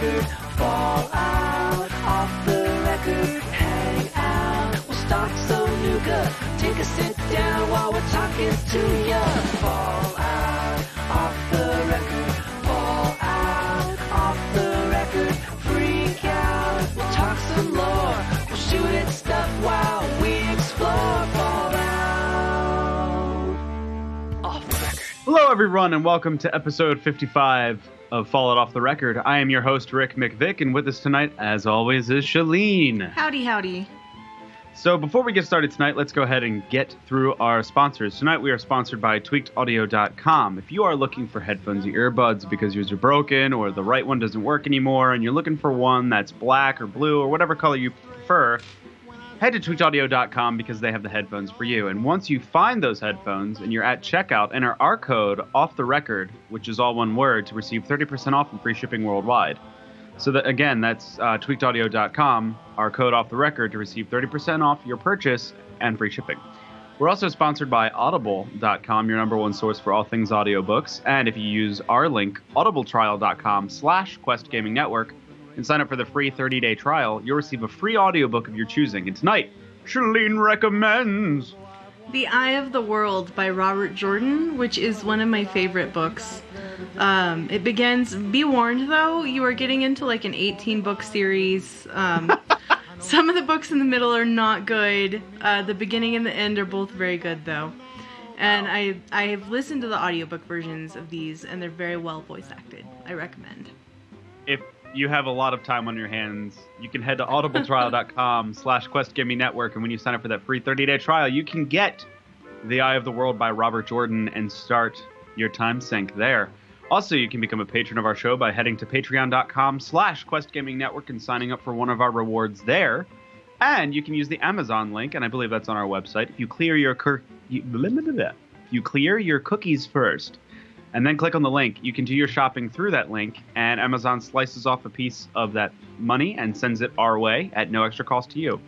record. Fall out off the record. Hang out. We'll start some nougat. Take a sit down while we're talking to ya. Fall Hello, everyone, and welcome to episode 55 of Fallout Off the Record. I am your host, Rick McVick, and with us tonight, as always, is Shalene. Howdy, howdy. So, before we get started tonight, let's go ahead and get through our sponsors. Tonight, we are sponsored by tweakedaudio.com. If you are looking for headphones or earbuds because yours are broken or the right one doesn't work anymore, and you're looking for one that's black or blue or whatever color you prefer, head to tweakedaudio.com because they have the headphones for you. And once you find those headphones and you're at checkout, enter our code off the record, which is all one word, to receive 30% off and free shipping worldwide. So that again, that's uh, tweakedaudio.com, our code off the record to receive 30% off your purchase and free shipping. We're also sponsored by audible.com, your number one source for all things audiobooks. And if you use our link, audibletrial.com slash Quest Gaming Network, and sign up for the free 30-day trial, you'll receive a free audiobook of your choosing. And tonight, Shalene recommends. The Eye of the World by Robert Jordan, which is one of my favorite books. Um, it begins, be warned though, you are getting into like an 18 book series. Um, some of the books in the middle are not good. Uh, the beginning and the end are both very good though. And I, I have listened to the audiobook versions of these and they're very well voice acted. I recommend. if you have a lot of time on your hands, you can head to audibletrial.com slash Quest Gaming Network, and when you sign up for that free 30-day trial, you can get The Eye of the World by Robert Jordan and start your time sink there. Also, you can become a patron of our show by heading to patreon.com slash Quest Gaming Network and signing up for one of our rewards there. And you can use the Amazon link, and I believe that's on our website. If you clear your cur- you, if you clear your cookies first, and then click on the link. You can do your shopping through that link, and Amazon slices off a piece of that money and sends it our way at no extra cost to you.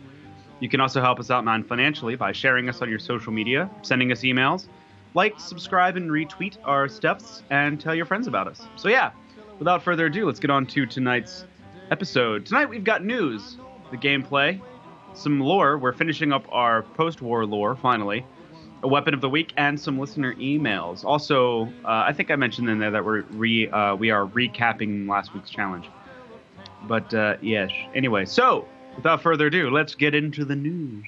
You can also help us out non financially by sharing us on your social media, sending us emails, like, subscribe, and retweet our stuffs, and tell your friends about us. So, yeah, without further ado, let's get on to tonight's episode. Tonight we've got news, the gameplay, some lore. We're finishing up our post war lore finally a weapon of the week and some listener emails. Also, uh, I think I mentioned in there that we're re uh, we are recapping last week's challenge. But uh, yes. Anyway, so without further ado, let's get into the news.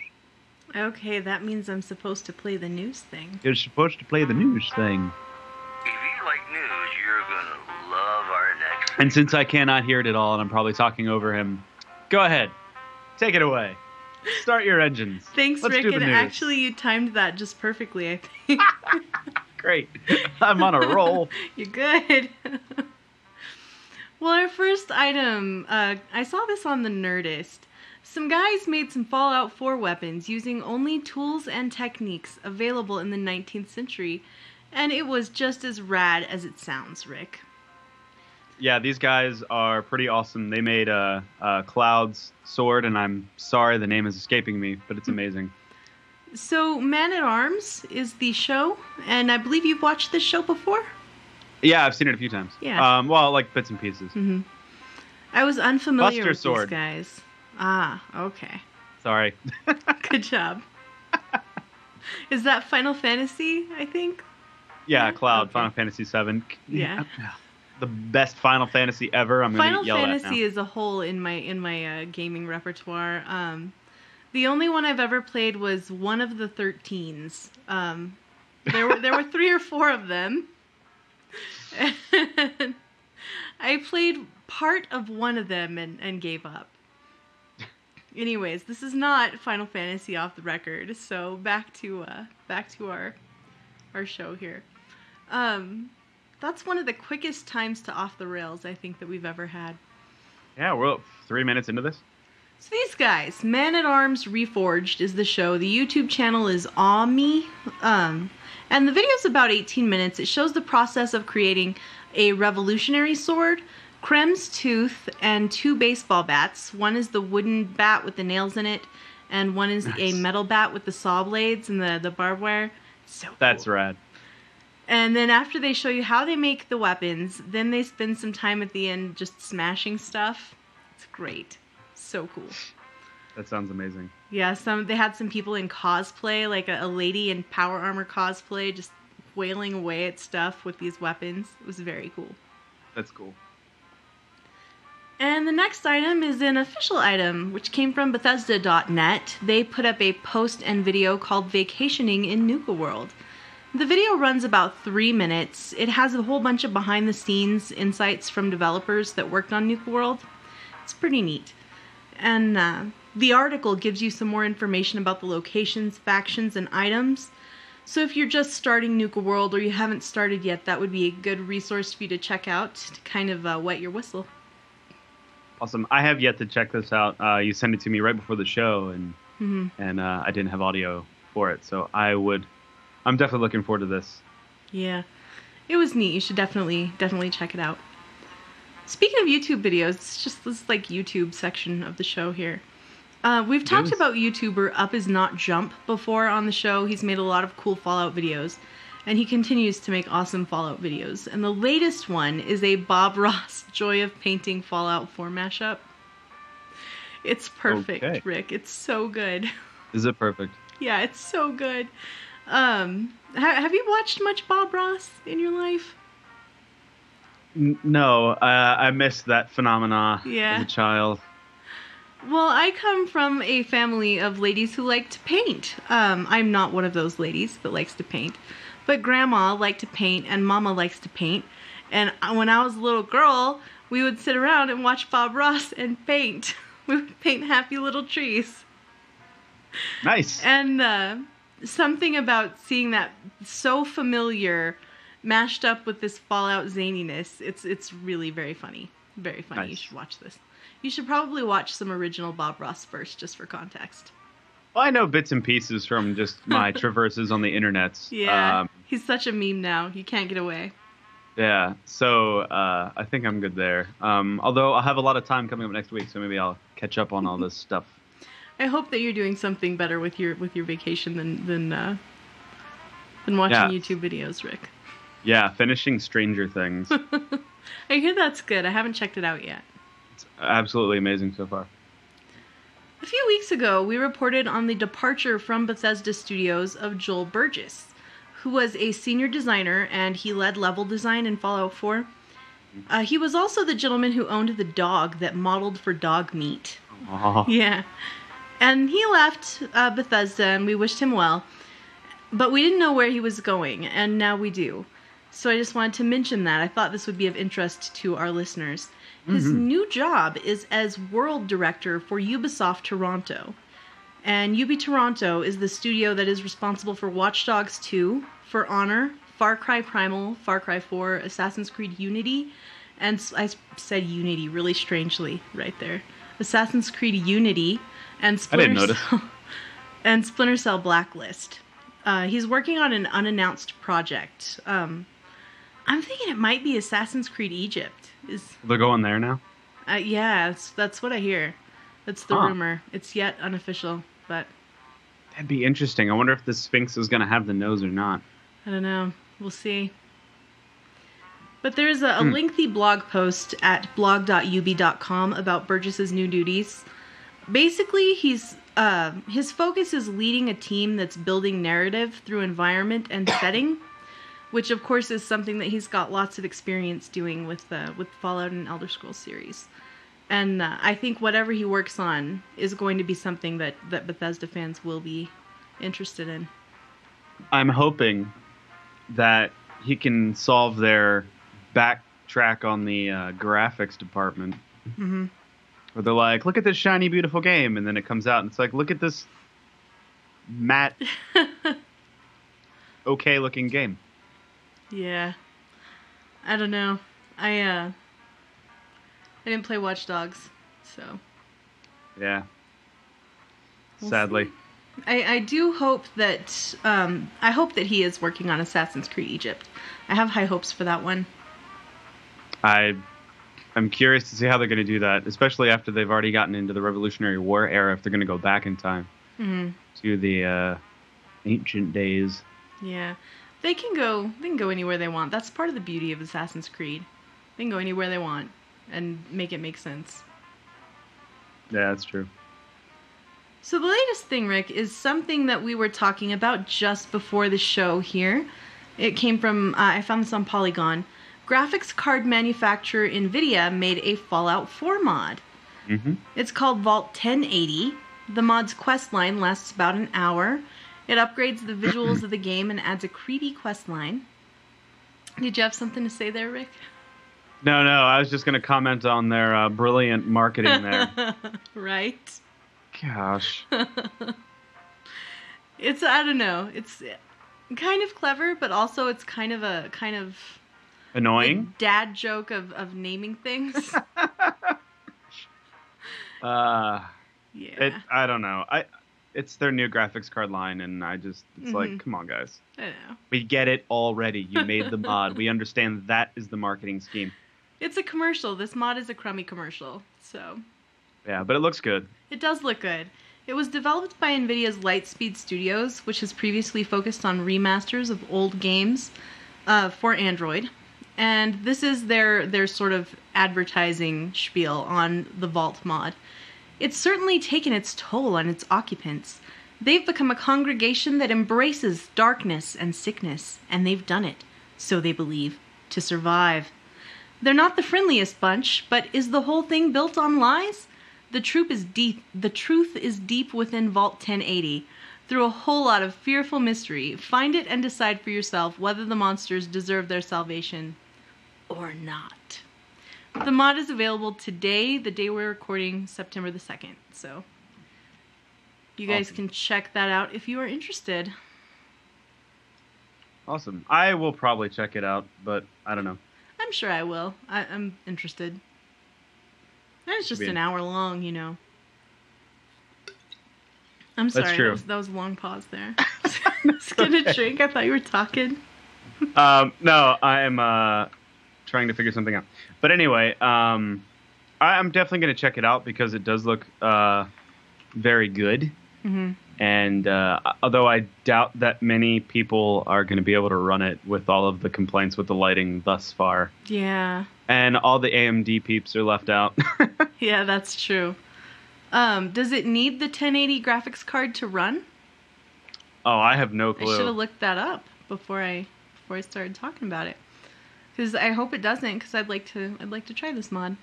Okay, that means I'm supposed to play the news thing. You're supposed to play the news thing, If you like news, you're gonna love our next. and since I cannot hear it at all, and I'm probably talking over him, go ahead, take it away. Start your engines. Thanks, Let's Rick. And news. actually, you timed that just perfectly, I think. Great, I'm on a roll. You're good. well, our first item, uh, I saw this on the Nerdist. Some guys made some Fallout 4 weapons using only tools and techniques available in the 19th century, and it was just as rad as it sounds, Rick. Yeah, these guys are pretty awesome. They made a, Cloud's sword, and I'm sorry the name is escaping me, but it's amazing. So, Man at Arms is the show, and I believe you've watched this show before? Yeah, I've seen it a few times. Yeah. Um, well, like bits and pieces. hmm I was unfamiliar Buster with Sword. these guys. Ah, okay. Sorry. Good job. Is that Final Fantasy, I think? yeah, Yeah? Cloud, Okay. Final Fantasy VII. Yeah. The best Final Fantasy ever. I'm gonna Final Fantasy is a whole in my in my uh, gaming repertoire. Um, the only one I've ever played was one of the 13s. Um, there were there were three or four of them. And I played part of one of them and, and gave up. Anyways, this is not Final Fantasy off the record, so back to uh, back to our our show here. Um, that's one of the quickest times to off the rails I think that we've ever had. Yeah, we're three minutes into this. So these guys, Man at Arms Reforged is the show. The YouTube channel is Ami, um, and the video's about 18 minutes. It shows the process of creating a revolutionary sword, Kremvh's Tooth, and two baseball bats. One is the wooden bat with the nails in it, and one is a metal bat with the saw blades and the, the barbed wire. So That's cool. rad. And then after they show you how they make the weapons, then they spend some time at the end just smashing stuff. It's great. So cool. That sounds amazing. Yeah, some they had some people in cosplay, like a, a lady in power armor cosplay, just wailing away at stuff with these weapons. It was very cool. That's cool. And the next item is an official item, which came from Bethesda.net. They put up a post and video called Vacationing in Nuka World. The video runs about three minutes. It has a whole bunch of behind the scenes insights from developers that worked on Nuka World. It's pretty neat. And uh, the article gives you some more information about the locations, factions, and items. So if you're just starting Nuka World or you haven't started yet, that would be a good resource for you to check out to kind of uh, wet your whistle. Awesome. I have yet to check this out. Uh, you sent it to me right before the show, and hmm and uh, I didn't have audio for it, so I would. I'm definitely looking forward to this. Yeah, it was neat. You should definitely definitely check it out. Speaking of YouTube videos, it's just this like YouTube section of the show here. Uh, we've talked about YouTuber Up Is Not Jump before on the show. He's made a lot of cool Fallout videos, and he continues to make awesome Fallout videos. And the latest one is a Bob Ross Joy of Painting Fallout 4 mashup. It's perfect, Okay. Rick. It's so good. Is it perfect? Yeah, it's so good. Um, ha- have you watched much Bob Ross in your life? No, uh, I missed that phenomena Yeah. as a child. Well, I come from a family of ladies who like to paint. Um, I'm not one of those ladies that likes to paint, but Grandma liked to paint and Mama likes to paint. And when I was a little girl, we would sit around and watch Bob Ross and paint. We would paint happy little trees. Nice. And uh, something about seeing that so familiar mashed up with this Fallout zaniness, it's it's really very funny. Very funny. You should watch this. You should probably watch some original Bob Ross first, just for context. Well, I know bits and pieces from just my traverses on the internet. Yeah, Um, he's such a meme now. You can't get away. yeah. So uh, I think I'm good there. Um, although I'll have a lot of time coming up next week, so maybe I'll catch up on all this stuff. I hope that you're doing something better with your with your vacation than than uh, than watching Yeah. YouTube videos, Rick. Yeah, finishing Stranger Things. I hear that's good. I haven't checked it out yet. It's absolutely amazing so far. A few weeks ago, we reported on the departure from Bethesda Studios of Joel Burgess, who was a senior designer and he led level design in Fallout 4. Uh, he was also the gentleman who owned the dog that modeled for dog meat. Oh, Yeah. And he left uh, Bethesda and we wished him well. But we didn't know where he was going, and now we do. So I just wanted to mention that. I thought this would be of interest to our listeners. His new job is as world director for Ubisoft Toronto. And Ubi Toronto is the studio that is responsible for Watch Dogs 2, For Honor, Far Cry Primal, Far Cry 4, Assassin's Creed Unity, and I said Unity really strangely right there. Assassin's Creed Unity and I Splinter didn't notice. Cell, and Splinter Cell Blacklist. Uh, he's working on an unannounced project. Um, I'm thinking it might be Assassin's Creed Egypt. Is they're going there now. uh, yeah, that's, that's what I hear. That's the Huh. rumor. It's yet unofficial, but That'd be interesting. I wonder if the Sphinx is going to have the nose or not. I don't know. We'll see. But there's a, a Hmm. lengthy blog post at blog.ubi.com about Burgess's new duties. Basically, he's uh, his focus is leading a team that's building narrative through environment and setting, which of course is something that he's got lots of experience doing with uh, with Fallout and Elder Scrolls series. And uh, I think whatever he works on is going to be something that, that Bethesda fans will be interested in. I'm hoping that he can solve their backtrack on the uh, graphics department. hmm Where they're like, look at this shiny, beautiful game. And then it comes out and it's like, look at this matte, okay looking game. Yeah. I don't know. I uh I didn't play Watch Dogs, so Yeah. We'll Sadly. I, I do hope that um I hope that he is working on Assassin's Creed Egypt. I have high hopes for that one. I I'm curious to see how they're going to do that, especially after they've already gotten into the Revolutionary War era. If they're going to go back in time hmm to the uh, ancient days. Yeah. They can go. They can go anywhere they want. That's part of the beauty of Assassin's Creed. They can go anywhere they want and make it make sense. Yeah, that's true. So the latest thing, Rick, is something that we were talking about just before the show here. It came from uh, I found this on Polygon. Graphics card manufacturer Nvidia made a Fallout 4 mod. Mm-hmm. It's called Vault 1080. The mod's quest line lasts about an hour. It upgrades the visuals of the game and adds a creepy quest line. Did you have something to say there, Rick? No, no, I was just going to comment on their uh, brilliant marketing there. right? Gosh. It's I don't know. It's kind of clever, but also it's kind of a kind of Annoying. dad joke of of naming things. Uh, yeah. it, I don't know. I, it's their new graphics card line, and I just, it's Mhm. like, come on, guys. I know. We get it already. You made the mod. We understand that is the marketing scheme. It's a commercial. This mod is a crummy commercial. So Yeah, but it looks good. It does look good. It was developed by NVIDIA's Lightspeed Studios, which has previously focused on remasters of old games uh, for Android. And this is their, their sort of advertising spiel on the Vault mod. It's certainly taken its toll on its occupants. They've become a congregation that embraces darkness and sickness, and they've done it, so they believe, to survive. They're not the friendliest bunch, but is the whole thing built on lies? The truth is deep. The truth is deep within Vault 1080. Through a whole lot of fearful mystery, find it and decide for yourself whether the monsters deserve their salvation or not. The mod is available today, the day we're recording, September the 2nd. So you guys Awesome. can check that out if you are interested. Awesome. I will probably check it out, but I don't know. I'm sure I will. I, I'm interested. And it's just an hour long, you know. I'm sorry. That, was, that was a long pause there. Just gonna okay. drink. I thought you were talking. Um, no, I am uh, trying to figure something out. But anyway, um, I, I'm definitely going to check it out because it does look uh, very good. hmm And uh, although I doubt that many people are going to be able to run it with all of the complaints with the lighting thus far, Yeah. and all the AMD peeps are left out. Yeah, that's true. Um, does it need the 1080 graphics card to run? oh, I have no clue. I should have looked that up before I before I started talking about it. Because I hope it doesn't. Because I'd like to I'd like to try this mod.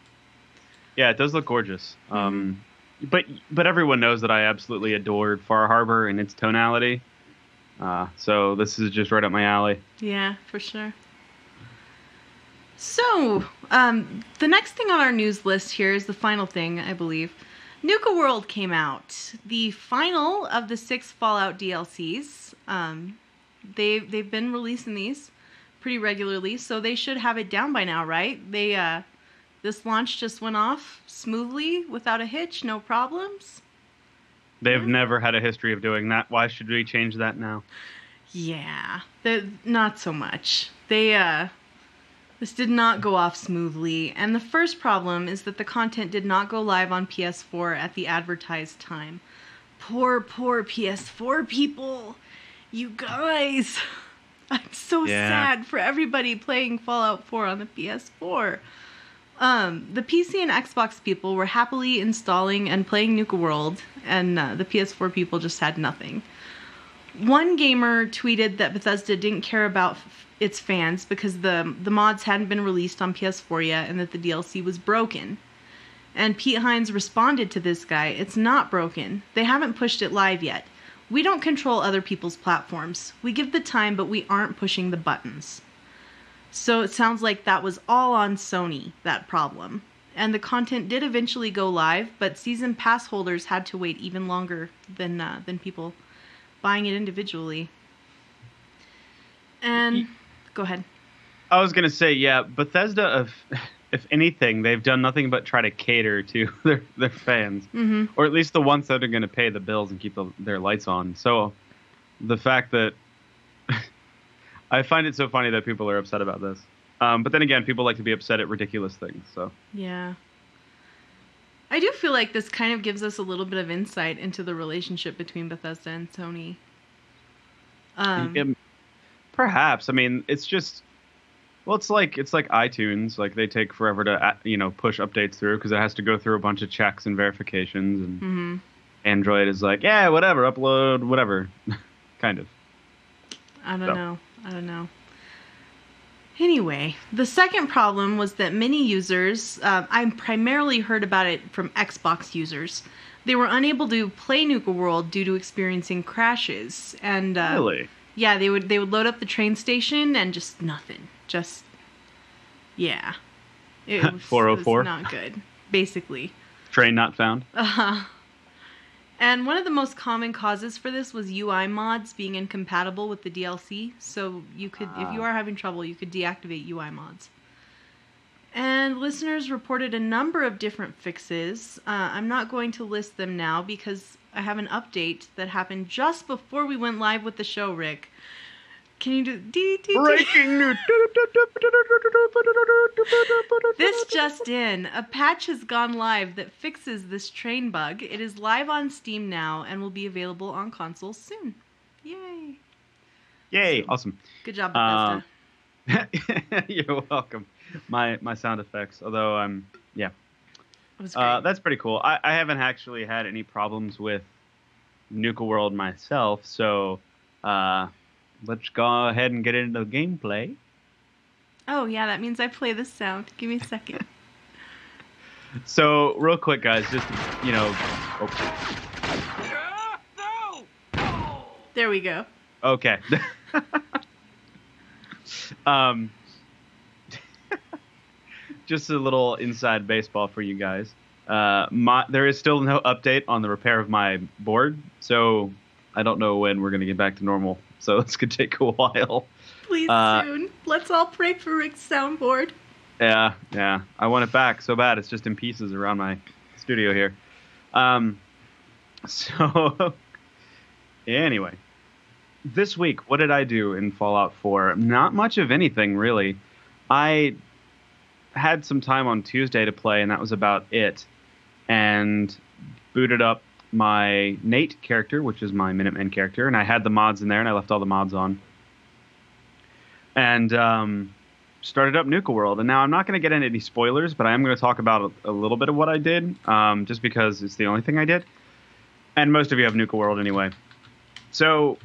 Yeah, it does look gorgeous. Um, but but everyone knows that I absolutely adored Far Harbor and its tonality. Uh, so this is just right up my alley. Yeah, for sure. So, um, the next thing on our news list here is the final thing, I believe. Nuka World came out, the final of the six Fallout DLCs. Um, they've they've been releasing these pretty regularly, so they should have it down by now, right? They uh, this launch just went off smoothly without a hitch, no problems. They've never had a history of doing that. Why should we change that now? Yeah, the, not so much. They uh this did not go off smoothly, and the first problem is that the content did not go live on PS4 at the advertised time. Poor, poor PS4 people. You guys. I'm so Yeah. sad for everybody playing Fallout 4 on the PS4. Um, the PC and Xbox people were happily installing and playing Nuka World, and uh, the PS4 people just had nothing. One gamer tweeted that Bethesda didn't care about f- its fans because the the mods hadn't been released on PS4 yet and that the DLC was broken. And Pete Hines responded to this guy, "It's not broken. They haven't pushed it live yet. We don't control other people's platforms. We give the time, but we aren't pushing the buttons." So it sounds like that was all on Sony, that problem. And the content did eventually go live, but season pass holders had to wait even longer than uh, than people buying it individually. And go ahead. I was gonna say, yeah, Bethesda. If if anything, they've done nothing but try to cater to their their fans, hmm or at least the ones that are gonna pay the bills and keep the, their lights on. So, the fact that I find it so funny that people are upset about this. Um, but then again, people like to be upset at ridiculous things. So Yeah. I do feel like this kind of gives us a little bit of insight into the relationship between Bethesda and Sony. Um, Um, Perhaps. I mean, it's just well, it's like it's like iTunes. Like they take forever to you know push updates through because it has to go through a bunch of checks and verifications. And hmm Android is like, yeah, whatever, upload whatever, kind of. I don't So. know. I don't know. Anyway, the second problem was that many users, uh, I primarily heard about it from Xbox users, they were unable to play Nuka World due to experiencing crashes. And uh, really? yeah, they would they would load up the train station and just nothing. Just yeah, it was, it was 404? not good. Basically, Train not found. uh-huh. And one of the most common causes for this was UI mods being incompatible with the DLC. So you could, if you Ah. are having trouble, you could deactivate UI mods. And listeners reported a number of different fixes. Uh, I'm not going to list them now because I have an update that happened just before we went live with the show, Rick. Can you do dee, dee? Breaking news. This just in. A patch has gone live that fixes this train bug. It is live on Steam now and will be available on consoles soon. Yay. Yay! Awesome. Good job, Um, Bethesda. You're welcome. My my sound effects. Although I'm yeah, was great. uh, that's pretty cool. I, I haven't actually had any problems with Nuka World myself, so uh, let's go ahead and get into the gameplay. oh, yeah, that means I play the sound. Give me a second. So real quick, guys, just you know, oh, there we go. okay. um, just a little inside baseball for you guys. Uh, my, there is still no update on the repair of my board, so I don't know when we're going to get back to normal. So it's to take a while. Please Uh, soon. Let's all pray for Rick's soundboard. Yeah, yeah. I want it back so bad. It's just in pieces around my studio here. Um, so, anyway, this week, what did I do in Fallout 4? Not much of anything, really. I had some time on Tuesday to play, and that was about it. And booted up my Nate character, which is my Minuteman character, and I had the mods in there, and I left all the mods on. And um, started up Nuka World, and now I'm not going to get into any spoilers, but I am going to talk about a, a little bit of what I did, um, just because it's the only thing I did. And most of you have Nuka World anyway. So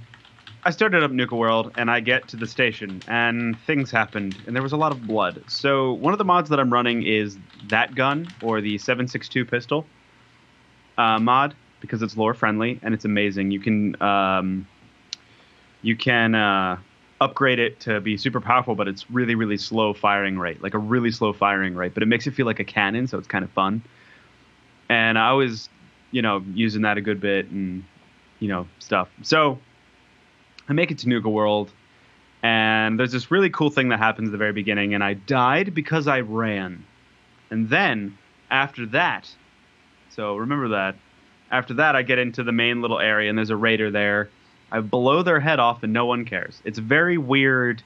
I started up Nuka World, and I get to the station, and things happened, and there was a lot of blood. So one of the mods that I'm running is that gun, or the 762 pistol uh, mod, because it's lore friendly and it's amazing. You can um, you can uh, upgrade it to be super powerful, but it's really really slow firing rate, like a really slow firing rate. But it makes it feel like a cannon, so it's kind of fun. And I was, you know, using that a good bit and you know stuff. So I make it to Nuka World, and there's this really cool thing that happens at the very beginning, and I died because I ran. And then after that, so remember that. After that, I get into the main little area, and there's a raider there. I blow their head off, and no one cares. It's very weird.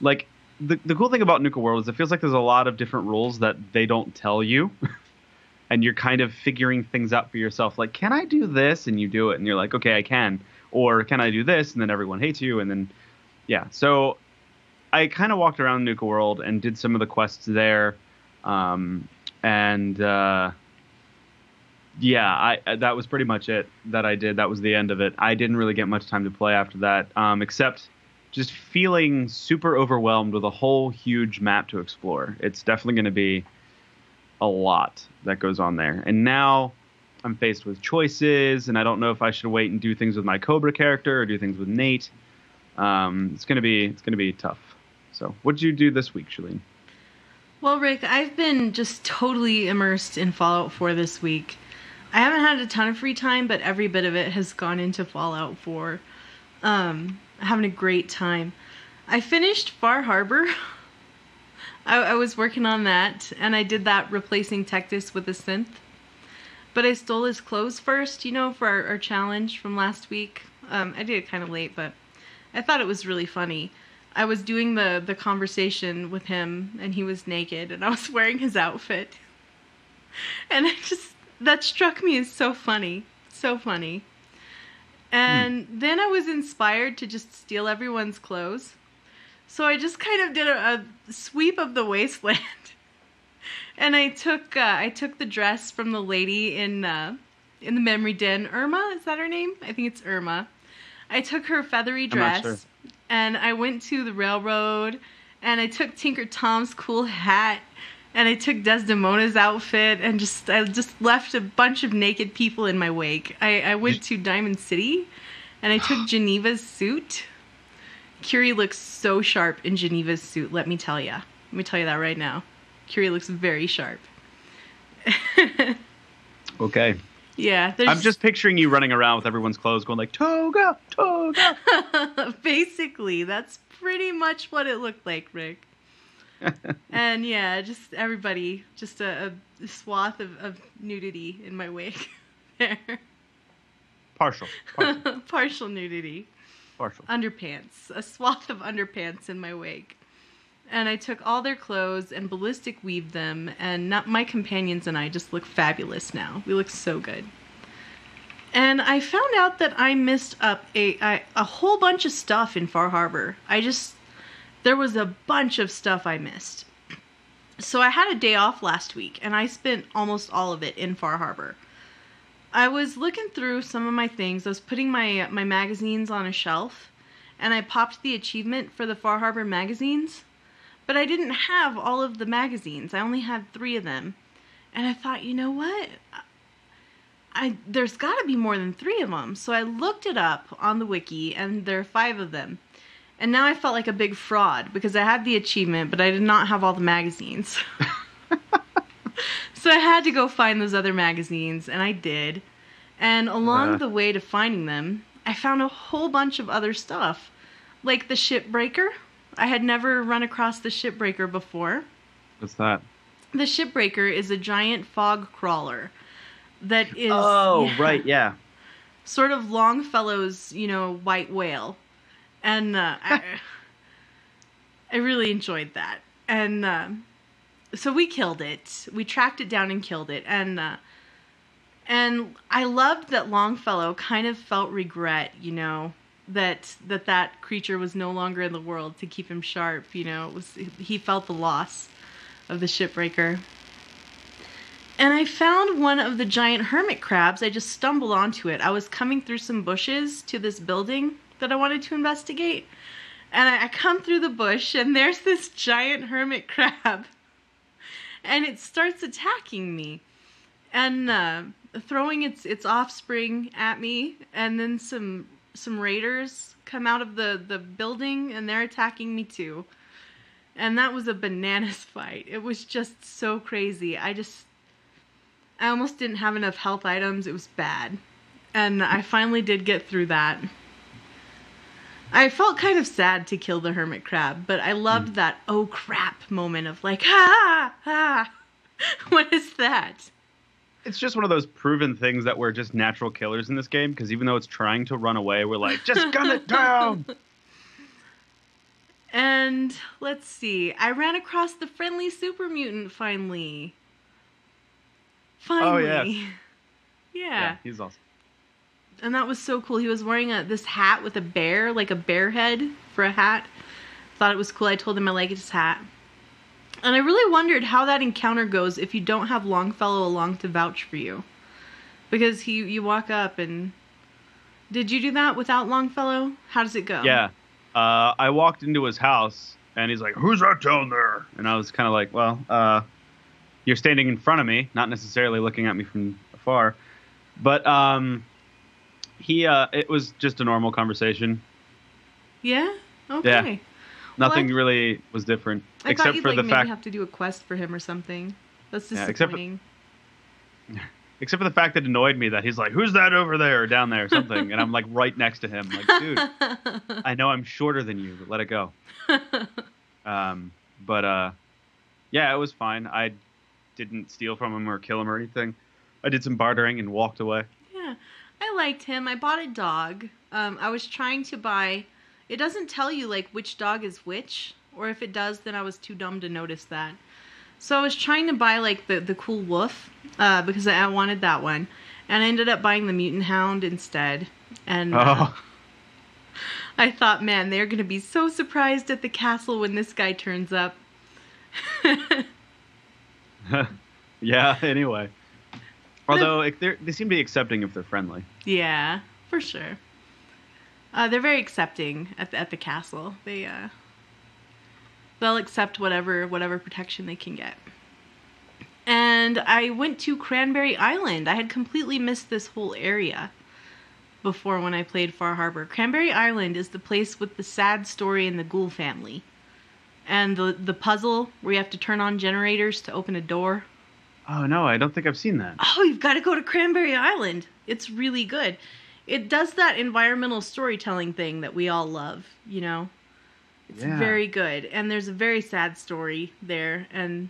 Like the the cool thing about Nuka World is it feels like there's a lot of different rules that they don't tell you, and you're kind of figuring things out for yourself. Like, can I do this? And you do it, and you're like, okay, I can. Or can I do this? And then everyone hates you, and then yeah. So I kind of walked around Nuka World and did some of the quests there, um, and. Uh, yeah, I that was pretty much it that I did. That was the end of it. I didn't really get much time to play after that, um, except just feeling super overwhelmed with a whole huge map to explore. It's definitely going to be a lot that goes on there. And now I'm faced with choices, and I don't know if I should wait and do things with my Cobra character or do things with Nate. Um, it's gonna be it's gonna be tough. So, what did you do this week, Shalene? Well, Rick, I've been just totally immersed in Fallout 4 this week. I haven't had a ton of free time, but every bit of it has gone into Fallout 4. Um, having a great time. I finished Far Harbor. I, I was working on that, and I did that replacing Tectus with a synth. But I stole his clothes first, you know, for our, our challenge from last week. Um, I did it kind of late, but I thought it was really funny. I was doing the the conversation with him and he was naked and I was wearing his outfit. And it just that struck me as so funny. So funny. And then I was inspired to just steal everyone's clothes. So I just kind of did a, a sweep of the wasteland, and I took uh, I took the dress from the lady in uh, in the memory den. Irma is that her name? I think it's Irma. I took her feathery dress, sure. and I went to the railroad, and I took Tinker Tom's cool hat, and I took Desdemona's outfit, and just I just left a bunch of naked people in my wake. I, I went to Diamond City, and I took Geneva's suit. Curie looks so sharp in Geneva's suit. Let me tell you. Let me tell you that right now. Curie looks very sharp. Okay. yeah, there's I'm just picturing you running around with everyone's clothes going like toga, toga. basically that's pretty much what it looked like, Rick. and yeah, just everybody, just a, a swath of, of nudity in my wake there. Partial. Partial. Partial nudity. Partial. Underpants. A swath of underpants in my wake. And I took all their clothes and ballistic weaved them, and not, my companions and I just look fabulous now. We look so good. And I found out that I missed up a, a, a whole bunch of stuff in Far Harbor. I just, there was a bunch of stuff I missed. So I had a day off last week, and I spent almost all of it in Far Harbor. I was looking through some of my things. I was putting my my magazines on a shelf, and I popped the achievement for the Far Harbor magazines, but I didn't have all of the magazines. I only had three of them, and I thought, you know what? I there's got to be more than three of them. So I looked it up on the wiki, and there are five of them. And now I felt like a big fraud because I had the achievement, but I did not have all the magazines. so I had to go find those other magazines, and I did. And along Uh. the way to finding them, I found a whole bunch of other stuff, like the shipbreaker. I had never run across the shipbreaker before. What's that? The shipbreaker is a giant fog crawler that is oh, yeah, right, yeah. sort of Longfellow's, you know, white whale, and uh, I, I really enjoyed that. And uh, so we killed it. We tracked it down and killed it, and uh, and I loved that Longfellow kind of felt regret, you know, that that that creature was no longer in the world to keep him sharp. You know, it was he felt the loss of the shipbreaker. And I found one of the giant hermit crabs. I just stumbled onto it. I was coming through some bushes to this building that I wanted to investigate. And I, I come through the bush, and there's this giant hermit crab. And it starts attacking me and uh, throwing its, its offspring at me. And then some some raiders come out of the, the building, and they're attacking me too. And that was a bananas fight. It was just so crazy. I just I almost didn't have enough health items. It was bad. And I finally did get through that. I felt kind of sad to kill the hermit crab, but I loved that oh crap moment of like, ah, ah. What is that? It's just one of those proven things that we're just natural killers in this game because even though it's trying to run away, we're like, just gun it down. And let's see. I ran across the friendly super mutant finally. Finally. Oh, yes. Yeah. he's awesome. And that was so cool. He was wearing a this hat with a bear, like a bear head for a hat. Thought it was cool. I told him I liked his hat. And I really wondered how that encounter goes if you don't have Longfellow along to vouch for you. Because he you walk up and did you do that without Longfellow? How does it go? Yeah. Uh, I walked into his house and he's like, "Who's that down there?" And I was kind of like, "Well, uh, you're standing in front of me, not necessarily looking at me from afar." But um, he, uh, it was just a normal conversation. Yeah? Okay. Yeah. Nothing I- really was different, I except you'd for like the maybe fact, have to do a quest for him or something. That's Yeah, except for- except for the fact that annoyed me that he's like, "Who's that over there or down there?" or something, and I'm like right next to him, like, dude, I know I'm shorter than you, but let it go. Um, but uh, yeah, it was fine. I didn't steal from him or kill him or anything. I did some bartering and walked away. Yeah, I liked him. I bought a dog. Um, I was trying to buy. It doesn't tell you like which dog is which, or if it does, then I was too dumb to notice that. So I was trying to buy like the the cool wolf uh, because I I wanted that one, and I ended up buying the mutant hound instead. And uh, Oh, I thought, man, they're gonna be so surprised at the castle when this guy turns up. yeah. Anyway, although if they seem to be accepting if they're friendly. yeah, for sure. Uh, they're very accepting at the, at the castle. They uh, they'll accept whatever whatever protection they can get. And I went to Cranberry Island. I had completely missed this whole area before when I played Far Harbor. Cranberry Island is the place with the sad story in the Ghoul family. And the the puzzle where you have to turn on generators to open a door. Oh no, I don't think I've seen that. Oh, you've got to go to Cranberry Island. It's really good. It does that environmental storytelling thing that we all love, you know. It's Yeah. very good. And there's a very sad story there and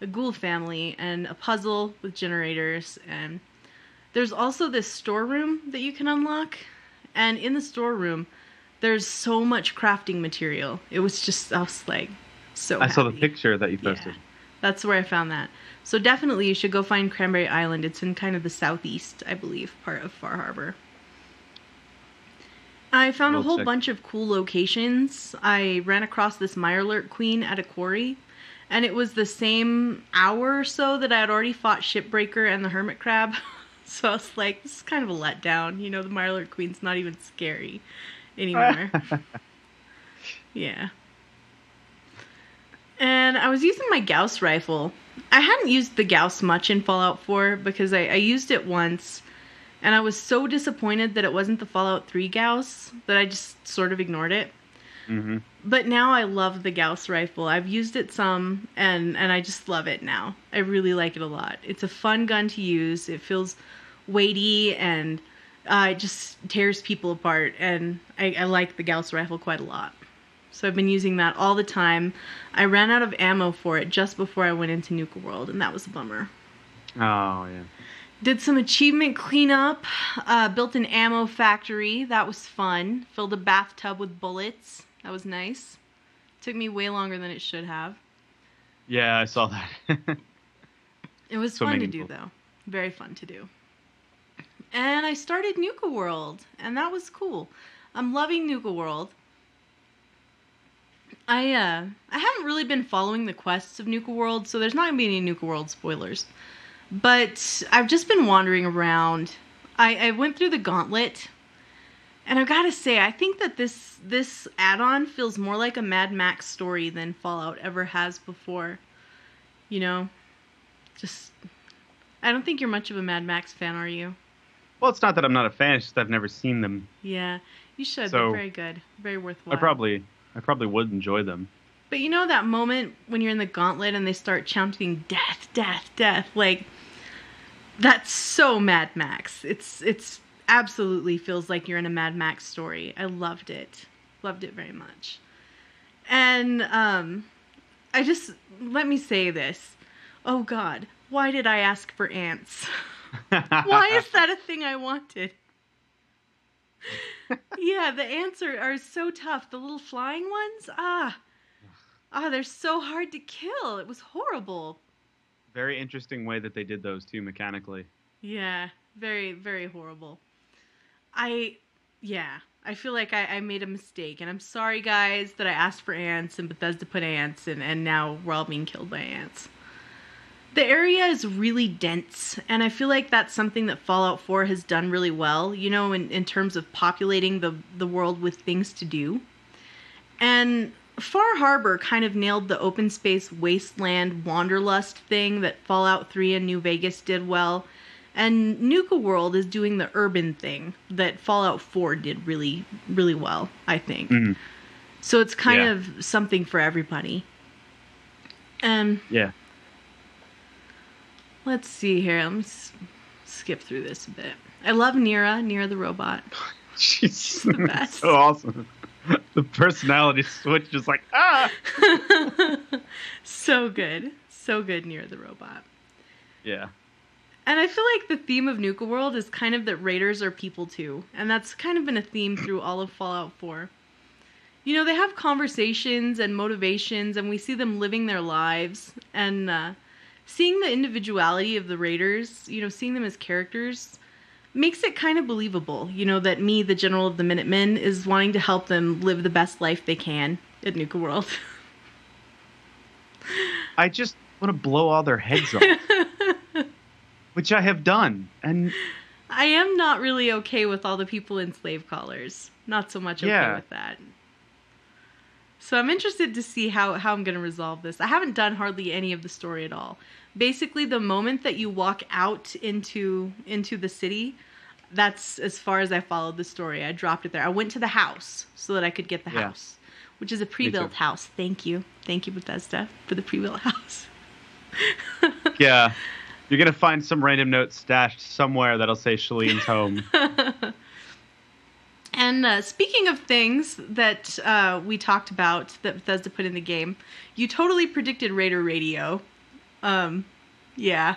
a ghoul family and a puzzle with generators and there's also this storeroom that you can unlock and in the storeroom there's so much crafting material. It was just I was like so I saw the picture that you posted. Yeah. posted. That's where I found that. So definitely you should go find Cranberry Island. It's in kind of the southeast, I believe, part of Far Harbor. I found a We'll whole check. bunch of cool locations. I ran across this Mirelurk Queen at a quarry, and it was the same hour or so that I had already fought Shipbreaker and the Hermit Crab. So I was like, this is kind of a letdown. You know, the Mirelurk Queen's not even scary anymore. yeah. And I was using my Gauss rifle. I hadn't used the Gauss much in Fallout 4 because I, I used it once and I was so disappointed that it wasn't the Fallout 3 Gauss that I just sort of ignored it. hmm But now I love the Gauss rifle. I've used it some and and I just love it now. I really like it a lot. It's a fun gun to use. It feels weighty and uh, it just tears people apart and I, I like the Gauss rifle quite a lot. So I've been using that all the time. I ran out of ammo for it just before I went into Nuka World and that was a bummer. Oh yeah. Did some achievement cleanup, uh, built an ammo factory. That was fun. Filled a bathtub with bullets. That was nice. Took me way longer than it should have. Yeah, I saw that. It was So fun to do, though. Very fun to do. And I started Nuka World, and that was cool. I'm loving Nuka World. I uh I haven't really been following the quests of Nuka World, so there's not gonna be any Nuka World spoilers. But I've just been wandering around. I, I went through the gauntlet, and I've got to say, I think that this this add-on feels more like a Mad Max story than Fallout ever has before. You know, just I don't think you're much of a Mad Max fan, are you? well, it's not that I'm not a fan; it's just I've never seen them. Yeah, you should. So- They're very good, very worthwhile. I probably, I probably would enjoy them. But you know that moment when you're in the gauntlet and they start chanting death, death, death, like that's so Mad Max. It's it's absolutely feels like you're in a Mad Max story. I loved it. Loved it very much. And um I just let me say this. Oh god, why did I ask for ants? why is that a thing I wanted? yeah, the ants are, are so tough. The little flying ones, ah, ah, they're so hard to kill. It was horrible. Very interesting way that they did those too mechanically. Yeah, very, very horrible. I, yeah, I feel like I, I made a mistake, and I'm sorry, guys, that I asked for ants and Bethesda put ants, and, and now we're all being killed by ants. The area is really dense, and I feel like that's something that Fallout 4 has done really well, you know, in, in terms of populating the, the world with things to do. And Far Harbor kind of nailed the open space wasteland wanderlust thing that Fallout 3 and New Vegas did well. And Nuka World is doing the urban thing that Fallout 4 did really, really well, I think. Mhm. So it's kind Yeah. of something for everybody. And Yeah. Let's see here. Let me s- skip through this a bit. I love Nira, Nira the robot. She's the best. so awesome. The personality switch is like ah. so good. So good, Nira the robot. Yeah. And I feel like the theme of Nuka World is kind of that raiders are people too. And that's kind of been a theme through all of Fallout 4. You know, they have conversations and motivations, and we see them living their lives. And uh, seeing the individuality of the raiders, you know, seeing them as characters, makes it kind of believable, you know, that me, the general of the Minutemen, is wanting to help them live the best life they can at Nuka World. I just want to blow all their heads off, which I have done, and I am not really okay with all the people in slave collars. Not so much okay Yeah. with that. So I'm interested to see how, how I'm going to resolve this. I haven't done hardly any of the story at all. Basically, the moment that you walk out into into the city, that's as far as I followed the story. I dropped it there. I went to the house so that I could get the Yeah. house, which is a pre-built house. Thank you, thank you Bethesda for the pre-built house. yeah, you're gonna find some random note stashed somewhere that'll say Shalene's home. And uh, speaking of things that uh, we talked about that Bethesda put in the game, you totally predicted Raider Radio. Um, yeah.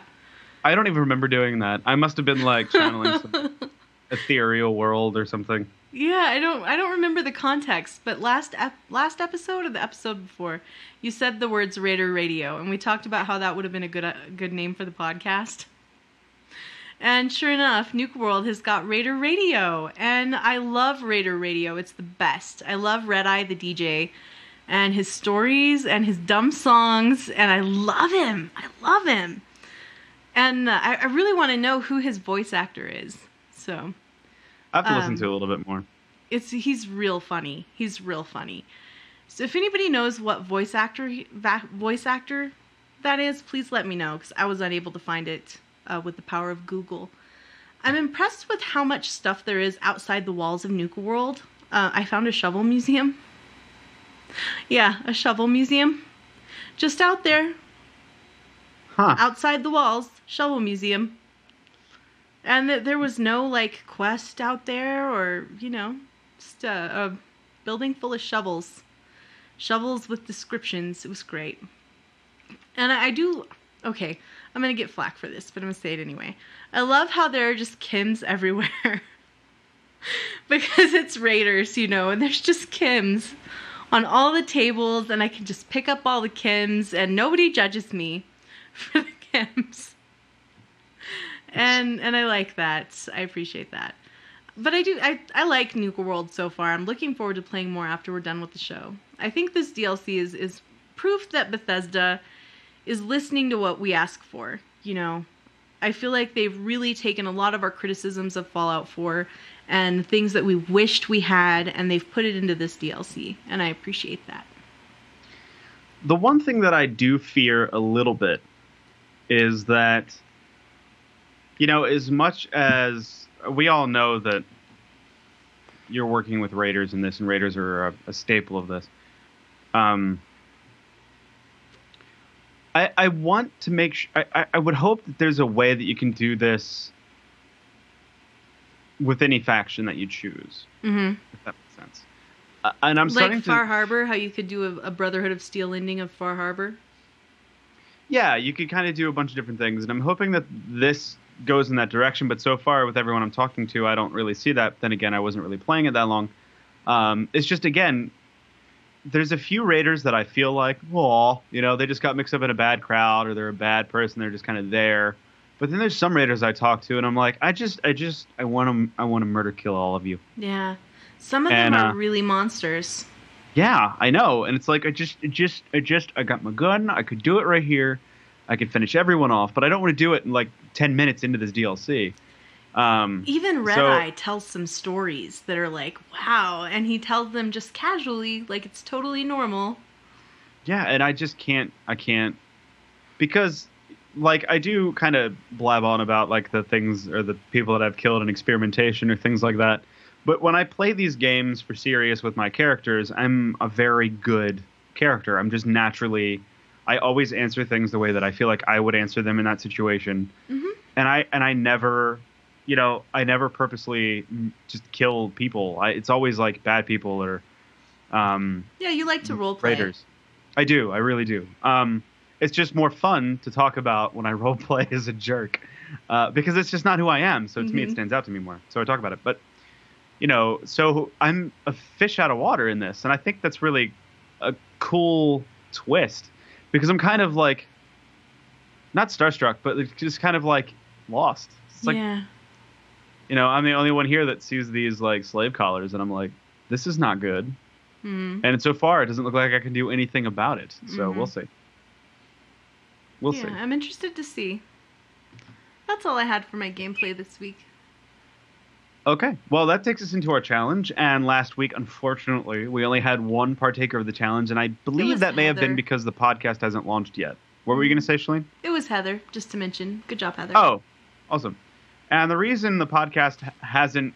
I don't even remember doing that. I must have been like channeling some ethereal world or something. Yeah, I don't I don't remember the context, but last ep- last episode or the episode before, you said the words Raider Radio, and we talked about how that would have been a good a good name for the podcast. And sure enough, Nuka World has got Raider Radio, and I love Raider Radio. It's the best. I love Red Eye the DJ, and his stories and his dumb songs, and I love him. I love him. And uh, I, I really want to know who his voice actor is. So I have to listen Um, to it a little bit more. it's he's real funny. He's real funny. So if anybody knows what voice actor va- voice actor that is, please let me know because I was unable to find it uh, with the power of Google. I'm impressed with how much stuff there is outside the walls of Nuka World. Uh, I found a shovel museum. Yeah, a shovel museum. Just out there, Huh. outside the walls, shovel museum. And th- there was no like quest out there or, you know, just a, a building full of shovels. Shovels with descriptions. It was great. And I, I do, okay, I'm to get flack for this, but I'm to say it anyway. I love how there are just Chems everywhere. because it's Raiders, you know, and there's just Chems on all the tables, and I can just pick up all the Chems, and nobody judges me for the Chems. And and I like that. I appreciate that. But I do I, I like Nuka World so far. I'm looking forward to playing more after we're done with the show. I think this DLC is is proof that Bethesda is listening to what we ask for, you know. I feel like they've really taken a lot of our criticisms of Fallout 4 and things that we wished we had and they've put it into this DLC and I appreciate that. the one thing that I do fear a little bit is that, you know, as much as we all know that you're working with Raiders in this, and Raiders are a, a staple of this. Um, I, I want to make sure. I, I- I would hope that there's a way that you can do this with any faction that you choose, Mhm. if that makes sense. Uh, and I'm starting Like to. Far Harbor, how you could do a, a Brotherhood of Steel ending of Far Harbor. yeah, you could kind of do a bunch of different things, and I'm hoping that this goes in that direction. But so far, with everyone I'm talking to, I don't really see that. Then again, I wasn't really playing it that long. Um, it's just again, there's a few raiders that I feel like, well, you know, they just got mixed up in a bad crowd, or they're a bad person. They're just kind of there. But then there's some raiders I talk to, and I'm like, I just, I just, I want to, I want to murder kill all of you. Yeah. Some of And, them uh, are really monsters. Yeah, I know, and it's like I just, it just, I just, I got my gun. I could do it right here. I could finish everyone off, but I don't want to do it in like ten minutes into this DLC. Um, Even Red so- Eye tells some stories that are like, wow, and he tells them just casually, like it's totally normal. yeah, and I just can't, I can't, because like I do kind of blab on about like the things or the people that I've killed in experimentation or things like that. But when I play these games for serious with my characters, I'm a very good character. I'm just naturally I always answer things the way that I feel like I would answer them in that situation. Mhm. And I and I never, you know, I never purposely just kill people. I, it's always like bad people or um Yeah, you like to role play. Raiders. I do. I really do. Um, it's just more fun to talk about when I role play as a jerk, uh, because it's just not who I am. So to me, it Mhm. stands out to me more. So I talk about it. But you know, so I'm a fish out of water in this, and I think that's really a cool twist because I'm kind of like not starstruck, but just kind of like lost. It's like yeah. You know, I'm the only one here that sees these like slave collars, and I'm like, this is not good. Hmm. And so far, it doesn't look like I can do anything about it. So Mhm. we'll see. We'll yeah, see. I'm interested to see. That's all I had for my gameplay this week. Okay. Well, that takes us into our challenge. And last week, unfortunately, we only had one partaker of the challenge, and I believe that may have been because the podcast hasn't launched yet. What were you going to say, Shalene? It was Heather, just to mention. Good job, Heather. Oh, awesome. And the reason the podcast hasn't